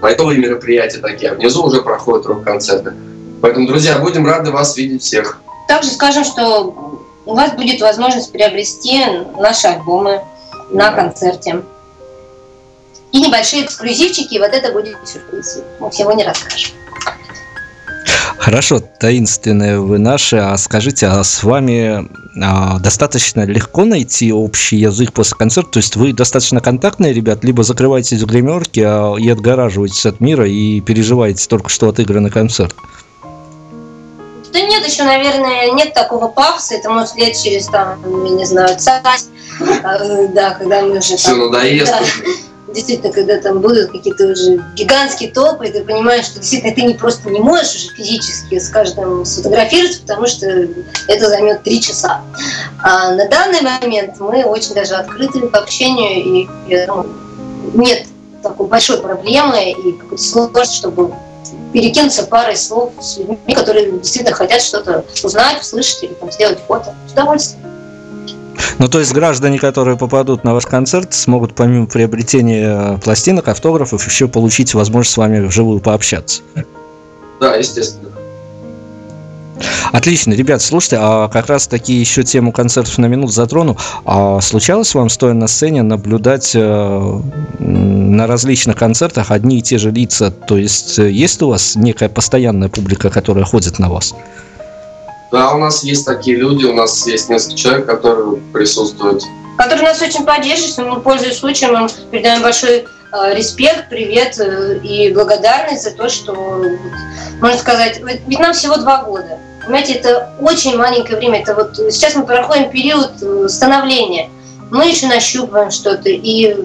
[SPEAKER 5] лайтовые мероприятия такие, а внизу уже проходят рок-концерты. Поэтому, друзья, будем рады вас видеть всех.
[SPEAKER 4] Также скажем, что у вас будет возможность приобрести наши альбомы на концерте. И небольшие эксклюзивчики, и вот это будет сюрприз. Мы всего не расскажем.
[SPEAKER 2] Хорошо, таинственные вы наши, а скажите, а с вами а, достаточно легко найти общий язык после концерта? То есть вы достаточно контактные ребят, либо закрываетесь в гримерке а, и отгораживаетесь от мира и переживаете только что отыгранный концерт?
[SPEAKER 4] Да нет, еще, наверное, нет такого пафоса. Это может лет через, там, я не знаю, час. э, Да, когда мы уже
[SPEAKER 5] Все надоест.
[SPEAKER 4] да. Действительно, когда там будут какие-то уже гигантские топы, и ты понимаешь, что действительно ты не просто не можешь уже физически с каждым сфотографироваться, потому что это займет три часа. А на данный момент мы очень даже открыты к общению, и я думаю, нет такой большой проблемы и какой-то сложности, чтобы перекинуться парой слов с людьми, которые действительно хотят что-то узнать, услышать или там, сделать фото. С удовольствием.
[SPEAKER 2] Ну, то есть граждане, которые попадут на ваш концерт, смогут помимо приобретения пластинок, автографов, еще получить возможность с вами вживую пообщаться.
[SPEAKER 5] Да, естественно.
[SPEAKER 2] Отлично, ребят, слушайте, а как раз таки еще тему концертов на минут затрону. А случалось вам, стоя на сцене, наблюдать э, на различных концертах одни и те же лица? То есть э, есть у вас некая постоянная публика, которая ходит на вас?
[SPEAKER 5] Да, у нас есть такие люди, у нас есть несколько человек, которые присутствуют.
[SPEAKER 4] Которые нас очень поддерживают, мы, пользуясь случаем, мы передаем большой э, респект, привет э, и благодарность за то, что, можно сказать, ведь нам всего два года. Понимаете, это очень маленькое время. Это вот сейчас мы проходим период э, становления. Мы еще нащупываем что-то, и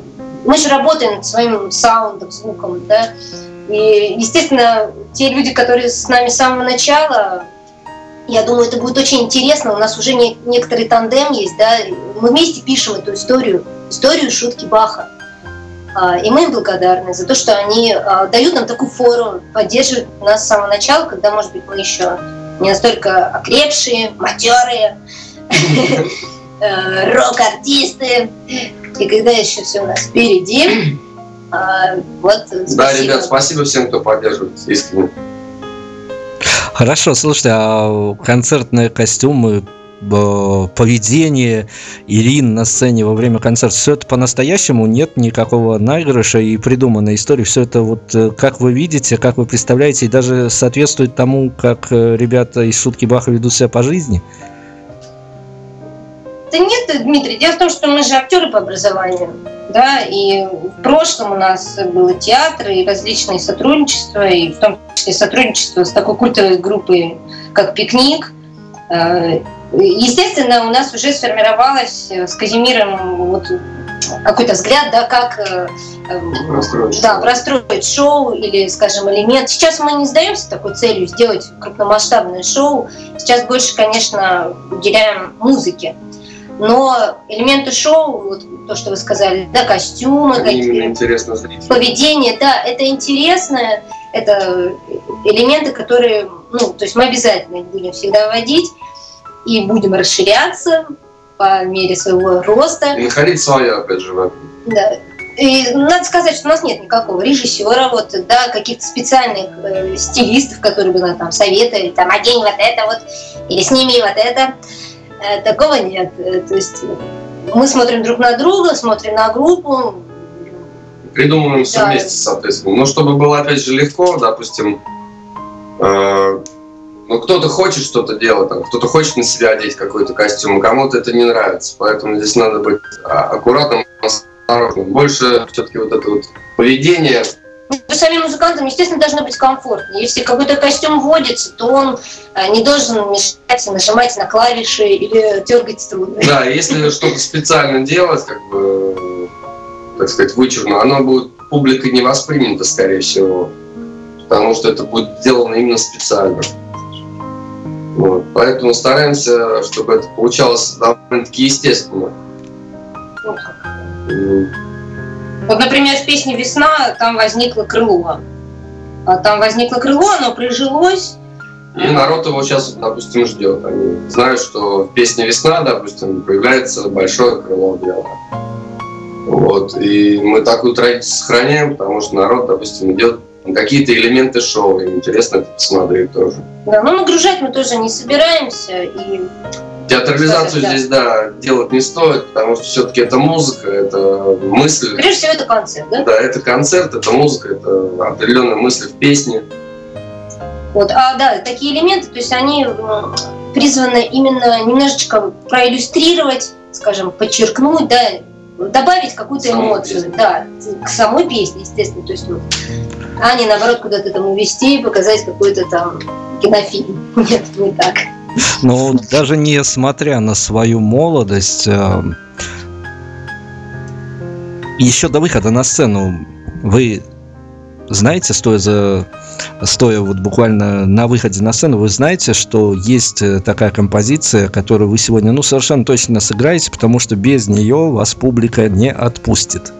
[SPEAKER 4] мы же работаем над своим саундом, звуком, да. И, естественно, те люди, которые с нами с самого начала, я думаю, это будет очень интересно. У нас уже не, некоторый тандем есть, да. Мы вместе пишем эту историю, историю шутки Баха. А, и мы им благодарны за то, что они а, дают нам такую фору, поддерживают нас с самого начала, когда, может быть, мы еще не настолько окрепшие, матерые, [LAUGHS] э, рок-артисты. И когда еще все у нас впереди, а, вот.
[SPEAKER 5] Да, ребят, спасибо всем, кто поддерживает, искренне.
[SPEAKER 2] Хорошо, слушайте, а концертные костюмы, поведение Ирин на сцене во время концерта, все это по-настоящему, нет никакого наигрыша и придуманной истории, все это вот э, как вы видите, как вы представляете, и даже соответствует тому, как э, ребята из шутки Баха ведут себя по жизни?
[SPEAKER 4] Да нет, Дмитрий, дело в том, что мы же актеры по образованию, да, и в прошлом у нас было театр и различные сотрудничества, и в том числе сотрудничество с такой культовой группой, как «Пикник», э, Естественно, у нас уже сформировалось э, с Казимиром вот какой-то взгляд, да, как э,
[SPEAKER 5] Простроить
[SPEAKER 4] да, простроить шоу или, скажем, элемент. Сейчас мы не сдаемся такой целью сделать крупномасштабное шоу. Сейчас больше, конечно, уделяем музыке. Но элементы шоу, вот то, что вы сказали, да, костюмы,
[SPEAKER 5] Именно интересно зрителю.
[SPEAKER 4] поведение, да, это интересно, это элементы, которые, ну, то есть мы обязательно их будем всегда вводить и будем расширяться по мере своего роста.
[SPEAKER 5] И находить свое, опять же, в.
[SPEAKER 4] Да. И надо сказать, что у нас нет никакого режиссера, вот, да, каких-то специальных э, стилистов, которые бы нам там советовали, там, одень вот это вот, или сними вот это. Э, такого нет. Э, то есть мы смотрим друг на друга, смотрим на группу.
[SPEAKER 5] Придумываем все
[SPEAKER 4] Да.
[SPEAKER 5] вместе, соответственно. Но чтобы было, опять же, легко, допустим, э, ну, кто-то хочет что-то делать, там, кто-то хочет на себя одеть какой-то костюм, а кому-то это не нравится. Поэтому здесь надо быть а, аккуратным, осторожным. Больше все-таки вот это вот поведение
[SPEAKER 4] Ну, Самим музыкантам, естественно, должно быть комфортно. Если какой-то костюм вводится, то он э, не должен мешать нажимать на клавиши или дергать струны.
[SPEAKER 5] Да, если что-то специально делать, как бы, так сказать, вычурно, оно будет публикой не воспринято, скорее всего. Потому что это будет сделано именно специально. Вот. Поэтому стараемся, чтобы это получалось довольно-таки естественно.
[SPEAKER 4] Ну, Вот, например, в песне «Весна» там возникло крыло. А Там возникло крыло, оно прижилось.
[SPEAKER 5] И народ его сейчас, допустим, ждет. Они знают, что в песне «Весна», допустим, появляется большое крыло белое. Вот. И мы такую традицию сохраняем, потому что народ, допустим, идет на какие-то элементы шоу. Им интересно это посмотреть тоже.
[SPEAKER 4] Да, но нагружать мы тоже не собираемся. И
[SPEAKER 5] Театрализацию здесь, да, делать не стоит, потому что все-таки это музыка, это мысль.
[SPEAKER 4] прежде всего это концерт, да?
[SPEAKER 5] Да, это концерт, это музыка, это определенная мысль в песне.
[SPEAKER 4] Вот. А да, такие элементы, то есть они призваны именно немножечко проиллюстрировать, скажем, подчеркнуть, да, добавить какую-то эмоцию,
[SPEAKER 5] песню.
[SPEAKER 4] да, к самой песне, естественно, то есть, вот, а не наоборот куда-то там увести и показать какой-то там кинофильм. [LAUGHS] Нет, не так.
[SPEAKER 2] Но даже несмотря на свою молодость, э, еще до выхода на сцену вы знаете, стоя за стоя вот буквально на выходе на сцену, вы знаете, что есть э, такая композиция, которую вы сегодня, ну, совершенно точно сыграете, потому что без нее вас публика не отпустит.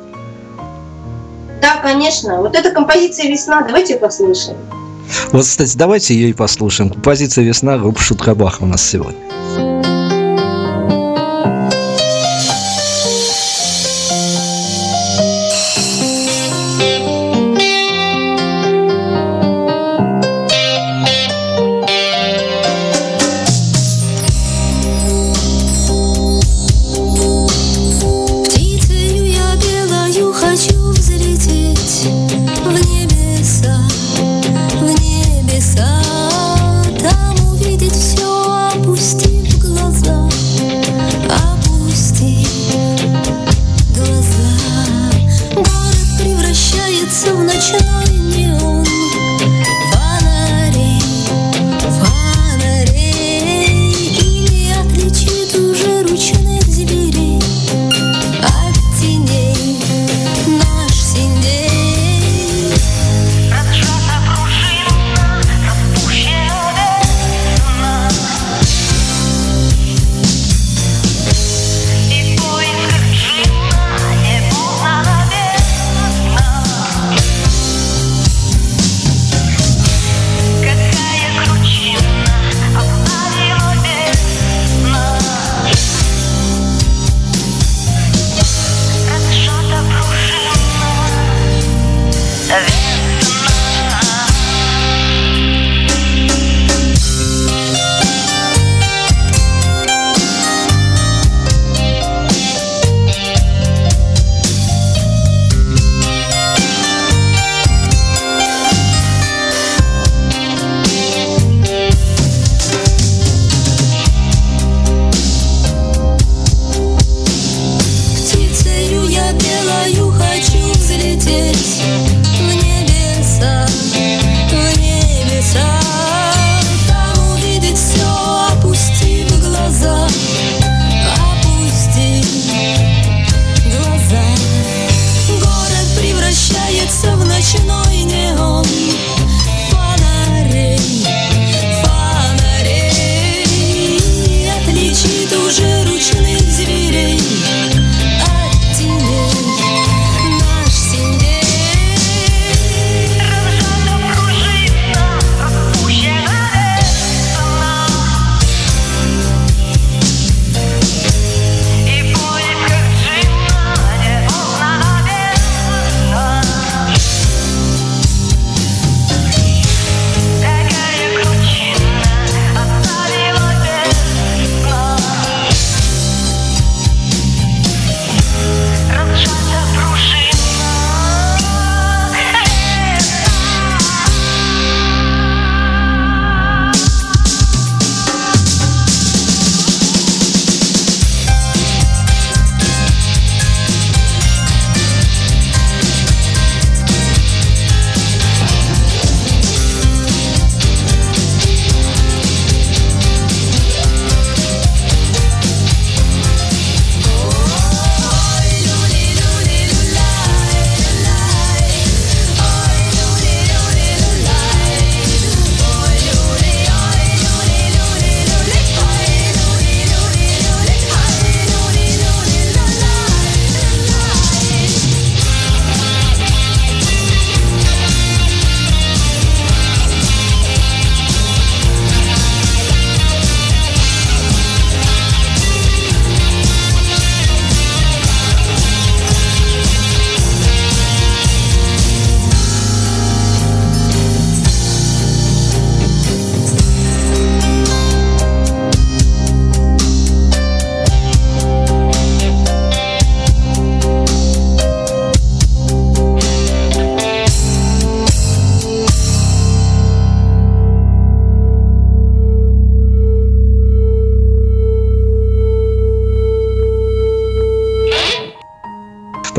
[SPEAKER 4] Да, конечно. Вот эта композиция «Весна», давайте послушаем.
[SPEAKER 2] Вот, кстати, давайте ее и послушаем. Композиция «Весна» группа Шутка Баха у нас сегодня.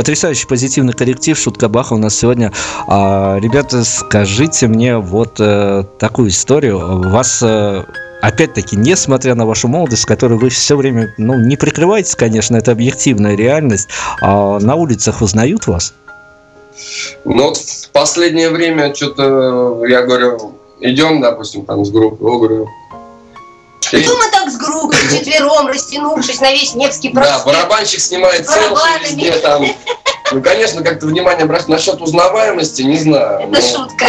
[SPEAKER 2] Потрясающий позитивный коллектив Шутка Баха у нас сегодня. А, ребята, скажите мне вот э, такую историю. Вас э, опять-таки, несмотря на вашу молодость, которую вы все время, ну, не прикрываетесь, конечно, это объективная реальность, а на улицах узнают вас?
[SPEAKER 5] Ну, вот в последнее время что-то, я говорю, идем, допустим, там с группой, я говорю,
[SPEAKER 4] Кто мы так с группой, четвером, растянувшись на весь Невский
[SPEAKER 5] Да,
[SPEAKER 4] проспект?
[SPEAKER 5] барабанщик снимает селфи везде там. Ну, конечно, как-то внимание брать насчет узнаваемости, не знаю.
[SPEAKER 4] Это
[SPEAKER 5] но
[SPEAKER 4] шутка.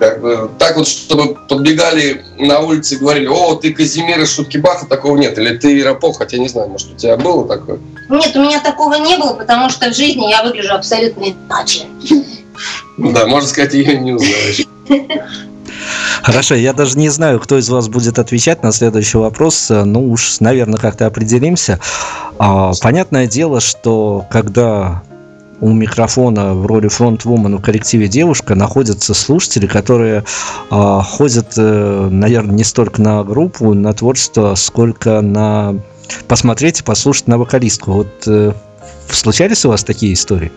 [SPEAKER 5] как бы, так вот, чтобы подбегали на улице и говорили, о, ты Казимир из Шутки Баха, такого нет. Или ты Иропов, хотя не знаю, может, у тебя было такое?
[SPEAKER 4] Нет, у меня такого не было, потому что в жизни я выгляжу абсолютно иначе.
[SPEAKER 5] Да, можно сказать, ее не узнаешь. [LAUGHS]
[SPEAKER 2] Хорошо, я даже не знаю, кто из вас будет отвечать на следующий вопрос. Ну уж, наверное, как-то определимся. А, понятное дело, что когда у микрофона в роли фронтвумен в коллективе девушка находятся слушатели, которые а, ходят, э, наверное, не столько на группу, на творчество, сколько на посмотреть и послушать на вокалистку. Вот э, случались у вас такие истории?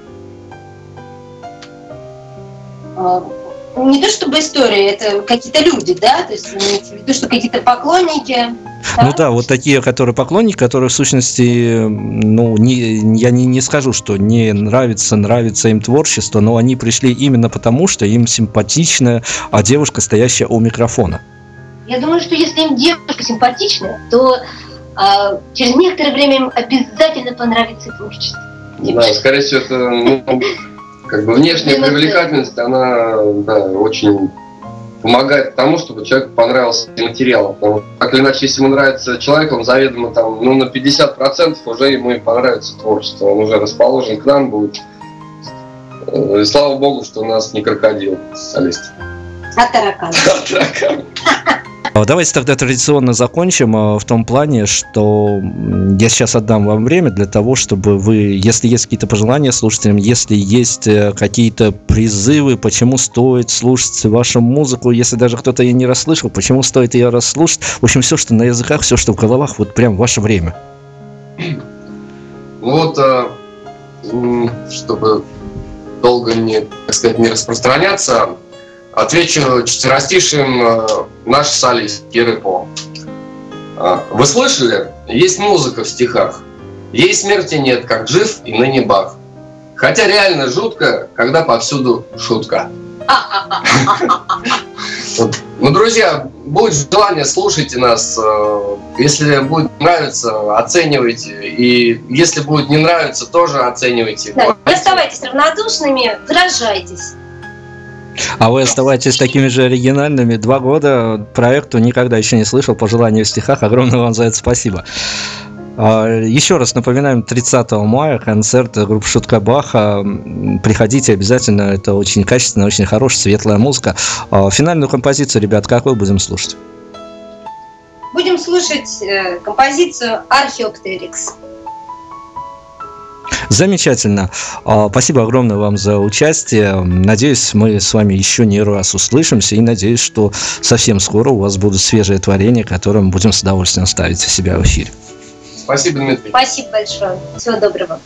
[SPEAKER 4] Не то чтобы история, это какие-то люди, да? То есть имеется в виду, что какие-то поклонники.
[SPEAKER 2] Ну да, вот такие, которые поклонники, которые в сущности, ну, не, я не, не скажу, что не нравится, нравится им творчество, но они пришли именно потому, что им симпатична а девушка, стоящая у микрофона.
[SPEAKER 4] Я думаю, что если им девушка симпатичная, то а, через некоторое время им обязательно понравится творчество.
[SPEAKER 5] Да, скорее всего, это ну, как бы внешняя привлекательность, она да, очень помогает тому, чтобы человеку понравился материал. Потому что, так или иначе, если ему нравится человек, он заведомо там, ну, на 50% уже ему и понравится творчество. Он уже расположен к нам будет. Э, И слава богу, что у нас не крокодил солист.
[SPEAKER 4] А таракан. [LAUGHS]
[SPEAKER 5] Таракан. [LAUGHS]
[SPEAKER 2] А Давайте тогда традиционно закончим а, в том плане, что я сейчас отдам вам время для того, чтобы вы, если есть какие-то пожелания слушателям, если есть э, какие-то призывы, почему стоит слушать вашу музыку, если даже кто-то ее не расслышал, почему стоит ее расслушать, в общем, все, что на языках, все, что в головах, вот прям ваше время. [CLEARS THROAT]
[SPEAKER 5] Вот, м, чтобы долго не, так сказать, не распространяться, отвечу четверостишим э, наш солист Кирыпо. А, Вы слышали? Есть музыка в стихах. Ей смерти нет, как жив и ныне бах. Хотя реально жутко, когда повсюду шутка. Ну, друзья, будет желание, слушайте нас. Э, Если будет нравиться, оценивайте. И если будет не нравиться, тоже оценивайте.
[SPEAKER 4] Да, не оставайтесь равнодушными, выражайтесь.
[SPEAKER 2] А вы оставайтесь такими же оригинальными. Два года проекту никогда еще не слышал. Пожелания в стихах. Огромное вам за это спасибо. А, Еще раз напоминаем, 30 мая концерт группы Шутка Баха. Приходите обязательно, это очень качественная, очень хорошая, светлая музыка. А, Финальную композицию, ребят, какую будем слушать?
[SPEAKER 4] Будем слушать э, композицию Археоптерикс.
[SPEAKER 2] Замечательно. А, Спасибо огромное вам за участие. Надеюсь, мы с вами еще не раз услышимся и надеюсь, что совсем скоро у вас будут свежие творения, которые мы будем с удовольствием ставить у себя в эфире.
[SPEAKER 5] Спасибо, Дмитрий.
[SPEAKER 4] Спасибо большое. Всего доброго.